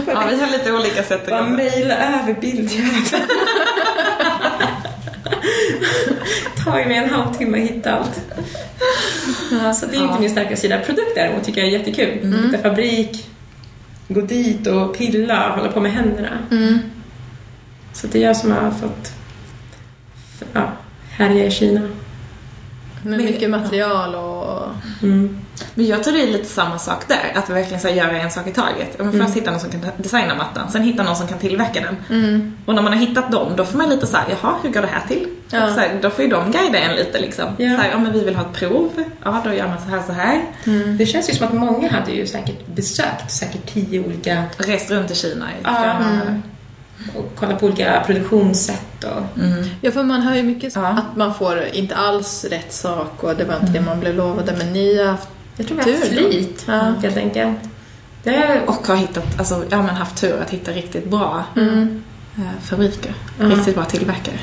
Ja, vi har lite olika sätt att Bara jobba. mejla över bildjäveln. Tagit mig en halvtimme att hitta allt. Så det är inte min starka sida. Produkt däremot tycker jag är jättekul. Hitta fabrik, gå dit och pilla, hålla på med händerna. Så det är jag som har fått ja, härja i Kina. Med mycket material och... Mm. Men jag tror det är lite samma sak där, att verkligen så göra en sak i taget. Om först hitta någon som kan designa mattan, sen hitta någon som kan tillverka den. Och när man har hittat dem, då får man lite så här, jaha, hur går det här till? Ja. Och så här, då får ju de guida en lite liksom. Ja. Så här, ja men vi vill ha ett prov, ja då gör man så här, så här. Det känns ju som att många hade ju säkert besökt säkert tio olika Rest runt i Kina i Ja. Och kollat på olika produktionssätt och Ja, för man hör ju mycket Ja. att man får inte alls rätt sak och det var inte det man blev lovade. Men ni har haft Jag tror vi har haft flit, Ja. helt enkelt. Det är, Och har hittat, alltså, ja men haft tur att hitta riktigt bra Mm. eh, fabriker. Riktigt bra tillverkare.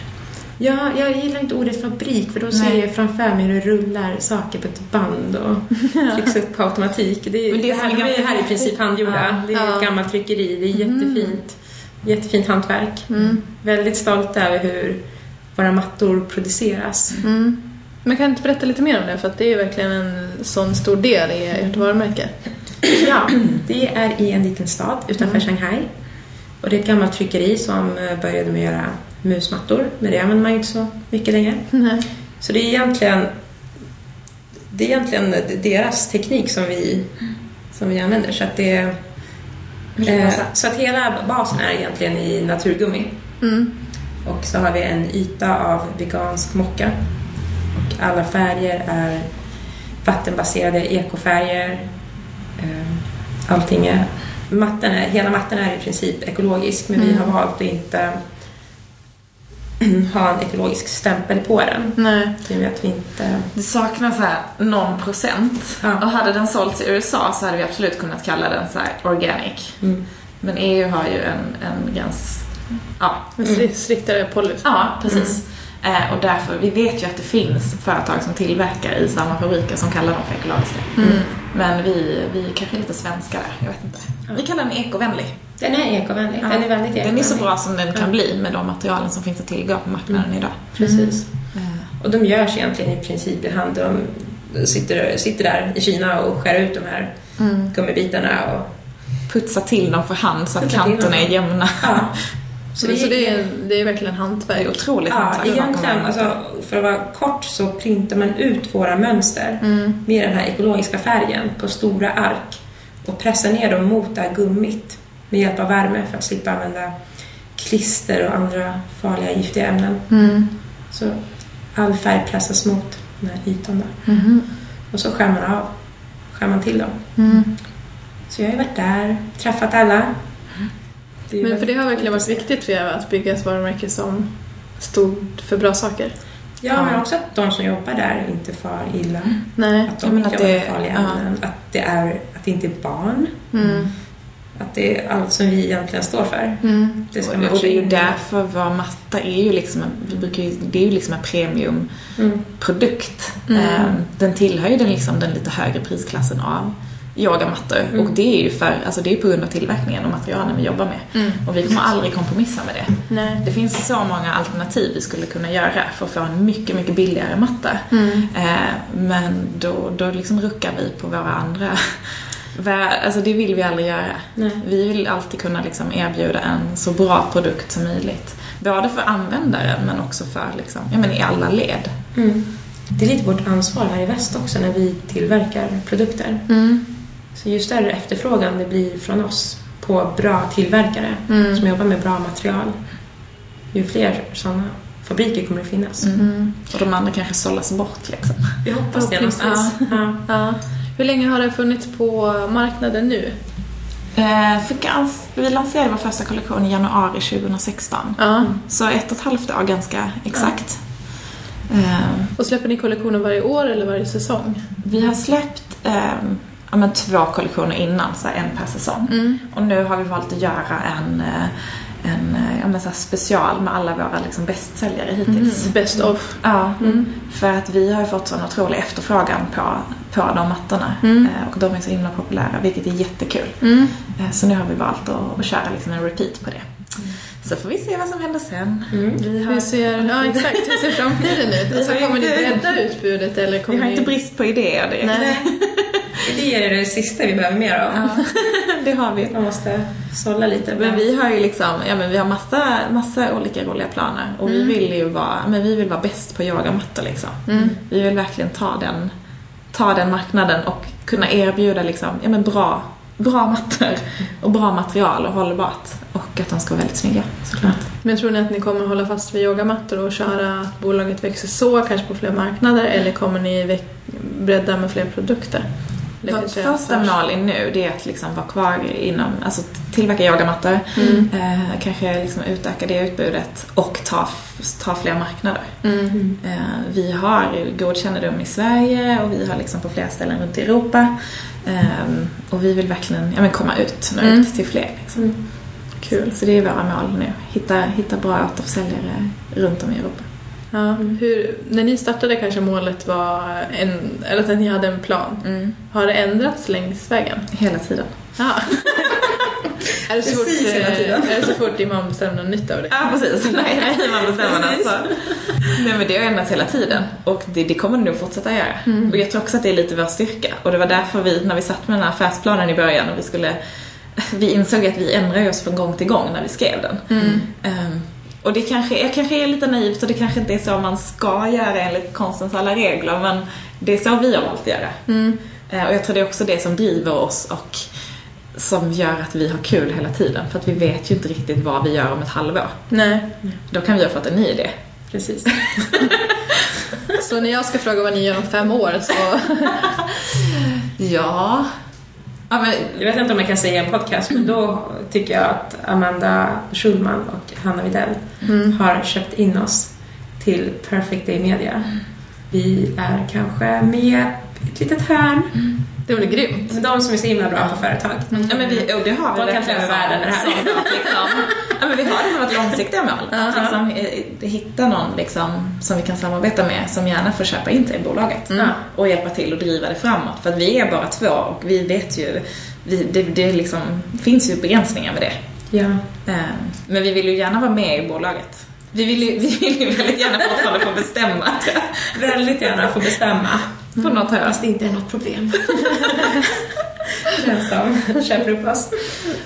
ja, jag gillar inte ordet fabrik för då ser Nej. jag framför mig hur det rullar saker på ett band och trycks upp på automatik. Det, är, Men det det, är här, de är här i princip handgjorda. Ja. Det är Ja. ett gammalt tryckeri, det är jättefint. Jättefint hantverk. Väldigt stolt över hur våra mattor produceras. Mm. Men kan du inte berätta lite mer om det? För det är verkligen en sån stor del i ert varumärke. Ja, det är i en liten stad utanför Shanghai. Och det är ett gammalt tryckeri som eh, började med att göra musmattor, men det använder man ju inte så mycket längre. Nej. Så det är egentligen, det är egentligen deras teknik som vi, som vi använder. Så att, det, eh, så att hela basen är egentligen i naturgummi. Mm. Och så har vi en yta av vegansk mocka. Och alla färger är vattenbaserade ekofärger. Eh, Allting är... Matten är, hela mattan är i princip ekologisk men vi har valt att inte ha en ekologisk stämpel på den. Nej. Med att vi inte... Det saknas så här någon procent. Ja. Och hade den sålts i USA så hade vi absolut kunnat kalla den så här organic. Mm. Men EU har ju en, en gräns... Ja, En stri- striktare policy. ja precis. Eh, och därför, vi vet ju att det finns företag som tillverkar i samma fabriker som kallar dem för ekologiska. Men vi, vi är kanske lite svenska där, jag vet inte. Vi kallar den ekovänlig. Den är ekovänlig. Ja. Den är väldigt ekovänlig. Den är så bra som den kan bli med de materialen som finns att tillgå på marknaden idag. Precis. Eh, Och de görs egentligen i princip i hand. De sitter, sitter där i Kina och skär ut de här gummibitarna. Och, Putsa till dem för hand så att kanterna är jämna. ja. Så, det, så det, är, det är verkligen Det är hantverk. otroligt Ja, hantverk egentligen, alltså, för att vara kort så printar man ut våra mönster med den här ekologiska färgen på stora ark och pressar ner dem mot det här gummit med hjälp av värme för att slippa använda klister och andra farliga giftiga ämnen. Mm. Så all färg pressas mot den här ytan där. Och så skär man av, skär man till dem. Mm. Så jag har ju varit där, träffat alla. Det Men för det har verkligen varit viktigt för er att bygga ett varumärke som stod för bra saker. Ja, men också att de som jobbar där inte far illa. Nej. Att de Ja, inte att jobbar det- farliga ja. Att det, är, att det inte är barn. Mm. Att det är allt som vi egentligen står för. Mm. Det ska Och, och det är ju därför vår matta är ju liksom en, vi brukar ju, det är ju liksom en premiumprodukt. Mm. Eh, Den tillhör ju den, liksom, den lite högre prisklassen av yogamattor. Mm. Och det är ju för, alltså det är på grund av tillverkningen och materialen vi jobbar med. Och vi kommer aldrig kompromissa med det. Nej. Det finns så många alternativ vi skulle kunna göra för att få en mycket, mycket billigare matta. Mm. Eh, men då, då liksom ruckar vi på våra andra... Alltså det vill vi aldrig göra. Nej. Vi vill alltid kunna liksom erbjuda en så bra produkt som möjligt. Både för användaren men också för liksom, ja, men i alla led. Mm. Det är lite vårt ansvar här i väst också när vi tillverkar produkter. Mm. Så ju större efterfrågan det blir från oss på bra tillverkare Mm. som jobbar med bra material, ju fler sådana fabriker kommer det finnas. Mm. Och de andra kanske sållas bort liksom. Vi hoppas det någonstans. Ja. Ja. Hur länge har det funnits på marknaden nu? Eh, för gans, vi lanserade vår första kollektion i januari 2016. Ja. Så ett och ett halvt år ganska exakt. Ehm, Och släpper ni kollektioner varje år eller varje säsong? Vi har släppt ehm, ja, men två kollektioner innan, så en per säsong. Mm. Och nu har vi valt att göra en, eh, en eh, ja, men så special med alla våra liksom bästsäljare hittills. Best of. Ja, Mm. för att vi har fått sån otrolig efterfrågan på, på de mattorna. Mm. Eh, Och de är så himla populära, vilket är jättekul. Mm. Så nu har vi valt att, att köra liksom en repeat på det. Så får vi se vad som händer sen. Vi, har, Hur ser, ja, exakt. Hur ser framtiden ut? Alltså, Vi har kommer ni bredda utbudet eller vi kommer har ni... inte brist på idéer direkt. Nej. Idéer är det sista vi behöver mer av. det har vi. Man måste sålla lite. Men vi har ju liksom, ja men vi har massa, massa olika roliga planer och vi vill ju vara, men vi vill vara bäst på yogamattor liksom. Vi vill verkligen ta den, ta den marknaden och kunna erbjuda liksom, ja men bra, bra mattor och bra material och hållbart. Och att de ska vara väldigt snygga såklart. Men tror ni att ni kommer hålla fast vid yogamattor och köra att bolaget växer så, kanske på fler marknader, eller kommer ni bredda med fler produkter? Vårt första mål nu det är att liksom vara kvar inom, alltså tillverka yogamattor, Mm. eh, kanske liksom utöka det utbudet och ta, ta fler marknader. Mm. Eh, Vi har god kännedom i Sverige och vi har liksom på flera ställen runt i Europa. Ehm, Och vi vill verkligen ja, men komma ut, nå Mm. ut till fler. Liksom. Kul. Så det är våra mål nu. Hitta, hitta bra återförsäljare runt om i Europa. Ja, hur, när ni startade kanske målet var en, eller att ni hade en plan. Har det ändrats längs vägen? Hela tiden. Ja. är, det så fort, Precis hela eh, tiden. är det så fort imam bestämmer något nytt av det? Ja, precis. Nej, nej, man bestämmer. Alltså. Nej, men det har ändrats hela tiden. Och det, det kommer det nog fortsätta göra. Och jag tror också att det är lite vår styrka. Och det var därför vi, när vi satt med den här affärsplanen i början och vi skulle vi insåg att vi ändrar oss från gång till gång när vi skrev den. Ehm, och det kanske, jag kanske är lite naivt och det kanske inte är så man ska göra enligt konstens alla regler men det är så vi har valt att göra. Eh, och jag tror det är också det som driver oss och som gör att vi har kul hela tiden för att vi vet ju inte riktigt vad vi gör om ett halvår. Nej. Då kan vi ha fått en ny idé. Precis. Så när jag ska fråga vad ni gör om fem år så... Ja. Jag vet inte om jag kan säga en podcast, men då tycker jag att Amanda Schulman och Hanna Widell har köpt in oss till Perfect Day Media. Vi är kanske med ett litet hörn. Det blir grymt. De som är så himla bra på företag. ja, men vi, och det har vi De kan som- världen med det här. liksom, ja, men vi har det som ett långsiktiga mål. Att liksom, eh, hitta någon liksom, som vi kan samarbeta med som gärna får köpa in till bolaget. Och hjälpa till att driva det framåt. För att vi är bara två och vi vet ju, vi, det, det liksom, finns ju begränsningar med det. Ja. Eh, Men vi vill ju gärna vara med i bolaget. Vi vill ju, vi vill ju väldigt gärna fortfarande få bestämma. Väldigt gärna få bestämma. På något hörn. Fast det inte är något problem. Den som köper upp oss.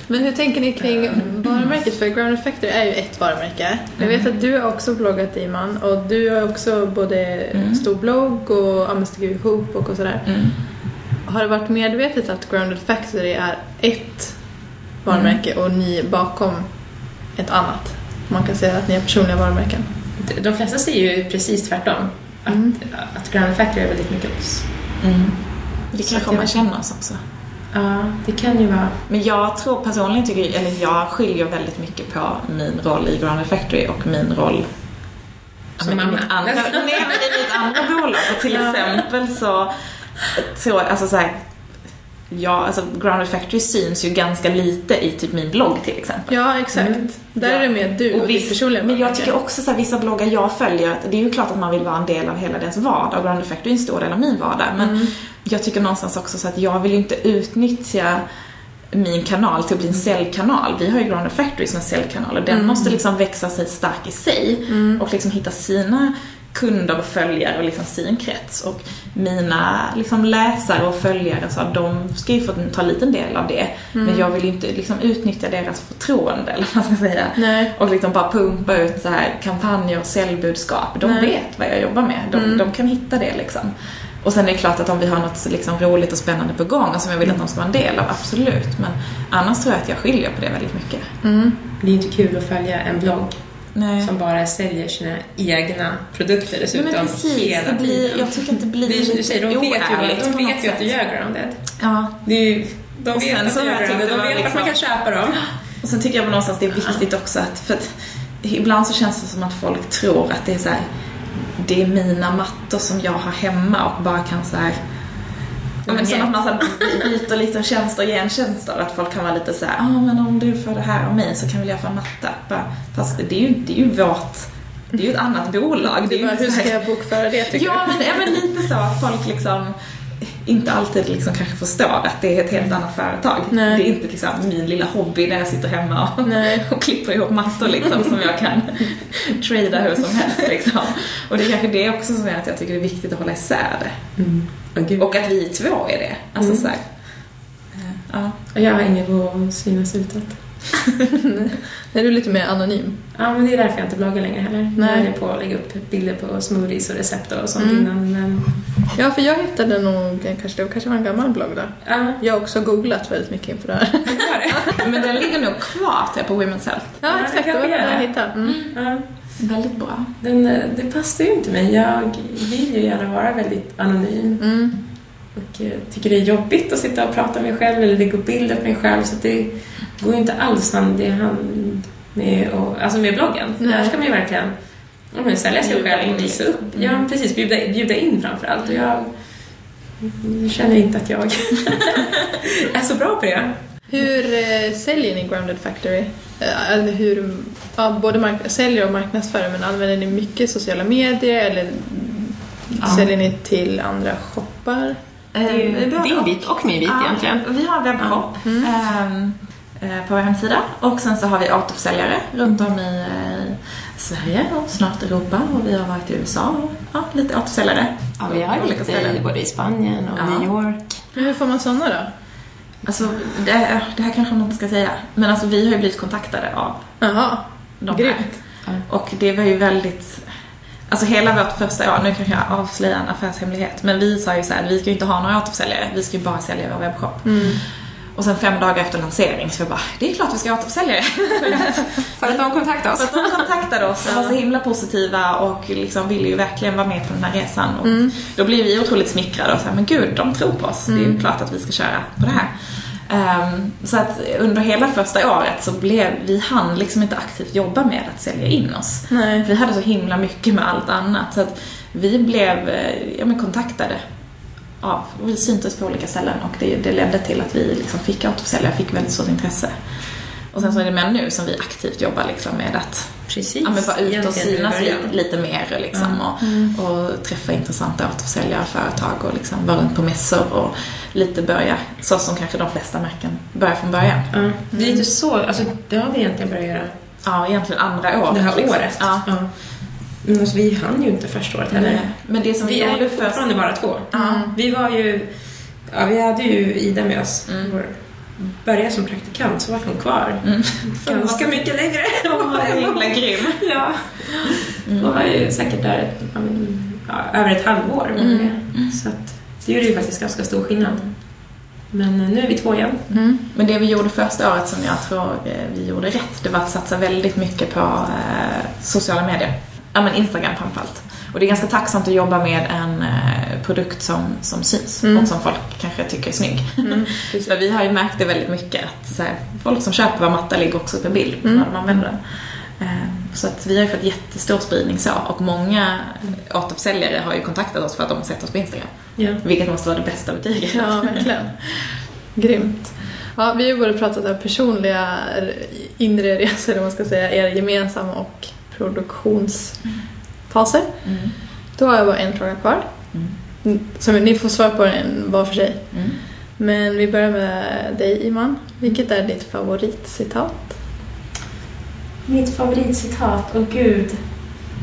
Men hur tänker ni kring varumärket? För Ground Factory är ju ett varumärke. Jag vet att du har också bloggat Iman och du har också både stor blogg och skriver ihop och, och sådär. Mm. Har det varit medvetet att Grounded Factory är ett varumärke och ni bakom ett annat? Man kan säga att ni är personliga varumärken. De flesta säger ju precis tvärtom. Att, att Grand Factory är väldigt mycket oss. Mm. Det att man jag- känner oss också. Ja, det kan ju vara... Men jag tror personligen tycker, eller jag skiljer väldigt mycket på min roll i Ground Factory och min roll Som i mamma. mitt andra, nej, men i mitt andra bolag. Och till exempel så tror jag, alltså så här, Ja, alltså Grounded Factory syns ju ganska lite i typ min blogg till exempel. Ja, exakt. Där Ja. är det mer du och, ditt visst, personliga Men jag tycker också så här, vissa bloggar jag följer, att det är ju klart att man vill vara en del av hela deras vardag. Grounded Factory är en stor del av min vardag. Men Mm. jag tycker någonstans också så att jag vill ju inte utnyttja min kanal till att bli en säljkanal. Vi har ju Grounded Factory som en säljkanal och den måste liksom växa sig stark i sig och liksom hitta sina kunder och följare och liksom sin krets. Och mina liksom läsare och följare, så de ska ju få ta en liten del av det. Men jag vill ju inte liksom utnyttja deras förtroende, eller vad man ska säga. Nej. Och liksom bara pumpa ut så här kampanjer och säljbudskap. De Nej. vet vad jag jobbar med. De, de kan hitta det liksom. Och sen är det klart att om vi har något liksom roligt och spännande på gång och som jag vill att de ska vara en del av, absolut. Men annars tror jag att jag skiljer på det väldigt mycket. Det är inte kul att följa en blogg Nej. som bara säljer sina egna produkter dessutom men precis, hela det blir, tiden. jag tycker att det blir Det är, lite säger, de vet ju, de vet ju att du gör grounded. Ja. Det är, ju- de Och vet att du tyckt grounded, de vet att man kan liksom- köpa dem. Och sen tycker jag någonstans det är viktigt också att, för att ibland så känns det som att folk tror att det är så här det är mina mattor som jag har hemma och bara kan så här Ja, men som att man så byter liksom tjänster och gentjänster. Att folk kan vara lite så här, ja ah, men om du får det här av mig så kan väl jag få en matta. Fast det är ju, det är ju vårt, det är ju ett annat bolag. Det är bara, hur ska jag bokföra det tycker ja, men, ja men lite så att folk liksom inte alltid liksom kanske förstår att det är ett helt annat företag. Nej. Det är inte liksom min lilla hobby där jag sitter hemma och, och klipper ihop mattor liksom som jag kan trada hur som helst liksom. Och det är kanske det också som gör att jag tycker det är viktigt att hålla isär det. Mm. Okay. Och att vi två är det. Alltså mm. så här, ja. Jag har inget att synas utåt. är du lite mer anonym? Ja, men det är därför jag inte bloggar längre heller. Nej. Jag är på att lägga upp bilder på smoothies och recept och sånt mm. innan. Men... Ja, för jag hittade nog, kanske, det kanske var en gammal blogg då. Ja. Jag har också googlat väldigt mycket inför det här. men den ligger nog kvar till på Women's Health. Ja, ja exakt. Det var den jag hittade. Mm. Ja. Väldigt bra. Den, eh, det passar ju inte mig. Jag vill ju gärna vara väldigt anonym. Mm. Och eh, tycker det är jobbigt att sitta och prata med mig själv eller lägga upp bilder på mig själv. Så det går ju inte alls hand i hand med, och, alltså med bloggen. Där ska man ju verkligen men sälja sig själv och visa upp. Mm. Ja, precis. Bjuda, bjuda in framför allt. Och jag känner inte att jag är så bra på det. Hur eh, säljer ni Grounded Factory? Eh, eller hur, ja, både mark- säljer och marknadsför, men använder ni mycket sociala medier eller ja. säljer ni till andra shoppar? Eh, din bit och min bit ja, egentligen. Vi har en webbshop. Mm. Um, Eh, på vår hemsida. Och sen så har vi återförsäljare runt om i eh, Sverige och snart Europa och vi har varit i USA och ja, lite återförsäljare. Ja, vi har lite i både i Spanien och ja. New York. Men hur får man sådana då? Alltså, det, det, här kanske man inte ska säga, men alltså vi har ju blivit kontaktade av Jaha, de grymt. Och det var ju väldigt Alltså hela vårt första år, nu kanske jag avslöjar en affärshemlighet, men vi sa ju så här, vi ska ju inte ha några återförsäljare, vi ska ju bara sälja vår webbshop. Mm. Och sen fem dagar efter lansering så jag bara, det är klart vi ska återförsälja det. För att de kontaktade oss. För att de kontaktade oss och var så himla positiva och liksom ville ju verkligen vara med på den här resan. Och mm. Då blev vi otroligt smickrade och så här, men gud, de tror på oss. Mm. Det är ju mm. klart att vi ska köra på det här. Um, så att under hela första året så blev vi hann liksom inte aktivt jobba med att sälja in oss. Nej. Vi hade så himla mycket med allt annat. Så att vi blev eh, ja, men kontaktade ja, vi syntes på olika ställen och det, det ledde till att vi liksom fick återförsäljare, fick väldigt stort intresse. Och sen så är det med nu som vi aktivt jobbar liksom med att Precis. Ja, men vara ute och synas lite, lite mer liksom, och, mm. och, träffa intressanta återförsäljare och företag och liksom vara runt på mässor och lite börja, så som kanske de flesta märken börjar från början. Mm. Det är lite så, alltså det har vi egentligen börjat göra. Ja, egentligen andra året. Det här liksom. året. Ja. ja. Men alltså, vi hann ju inte första året heller. Men det som vi, vi är ju fortfarande bara två. Mm. Vi var ju, ja vi hade ju Ida med oss. Mm. Vår, började som praktikant så var hon kvar mm. ganska mycket längre. Hon var himla grym. ja. Hon var ju säkert där ja, över ett halvår. Mm. Så att, det gjorde ju faktiskt ganska stor skillnad. Men nu är vi två igen. Mm. Men det vi gjorde första året som jag tror eh, vi gjorde rätt, det var att satsa väldigt mycket på eh, sociala medier ja, men Instagram framförallt. Och det är ganska tacksamt att jobba med en eh, produkt som, som syns mm. och som folk kanske tycker är snygg. Mm, För vi har ju märkt det väldigt mycket att här, folk som köper vår matta ligger också upp en bild mm. när de använder den. Eh, så att vi har ju fått jättestor spridning så och många återförsäljare har ju kontaktat oss för att de har sett oss på Instagram. Ja. Vilket måste vara det bästa betyget. Ja, verkligen. Grymt. Ja, vi har ju både pratat om personliga inre resor, eller man ska säga, er gemensamma och produktionsfaser. Mm. Då har jag bara en fråga kvar. Mm. Så ni får svara på den var för sig. Mm. Men vi börjar med dig Iman. Vilket är ditt favoritcitat? Mitt favoritcitat? Åh oh, gud.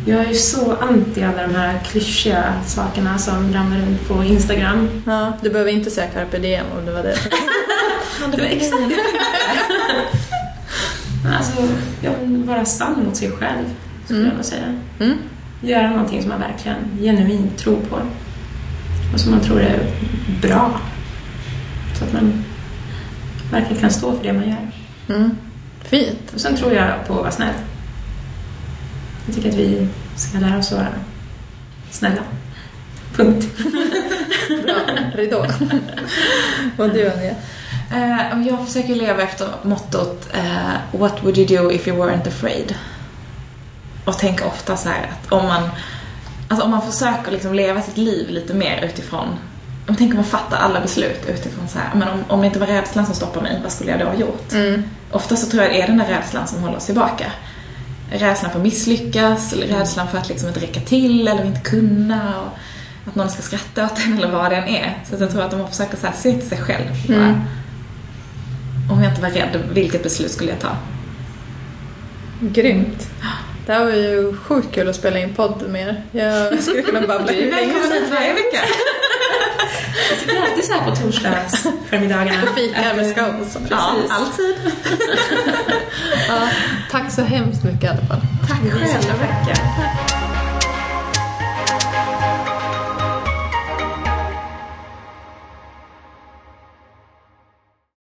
Jag är ju så anti alla de här klyschiga sakerna som ramlar runt på Instagram. Ja, du behöver inte säga carpe diem om det var det. det var exakt Alltså, vara sann mot sig själv, skulle mm. jag nog säga. Mm. Göra någonting som man verkligen genuint tror på. Och som man tror är bra. Så att man verkligen kan stå för det man gör. Mm. Fint. Och sen tror jag på att vara snäll. Jag tycker att vi ska lära oss att vara snälla. Punkt. Bra, ridå. Och du Anja? Uh, jag försöker leva efter mottot uh, What would you do if you weren't afraid? Och tänker ofta så att om man Alltså om man försöker liksom leva sitt liv lite mer utifrån om tänker man fattar alla beslut utifrån så här, men om, om det inte var rädslan som stoppade mig, vad skulle jag då ha gjort? Mm. Ofta så tror jag det är den där rädslan som håller oss tillbaka. Rädslan för att misslyckas, eller rädslan för att liksom inte räcka till eller inte kunna. Och att någon ska skratta åt en eller vad det än är. Så jag tror att om man försöker så här, se till sig själv. Bara, Mm. Om jag inte var rädd, vilket beslut skulle jag ta? Grymt. Det här var ju sjukt kul att spela in podd med er. Jag skulle kunna babbla hur länge som helst. varje vecka. Jag sitter alltid så här på torsdags förmiddagarna. Fika med scout. Ja, alltid. Ja, tack så hemskt mycket i alla fall. Tack själv. Tack.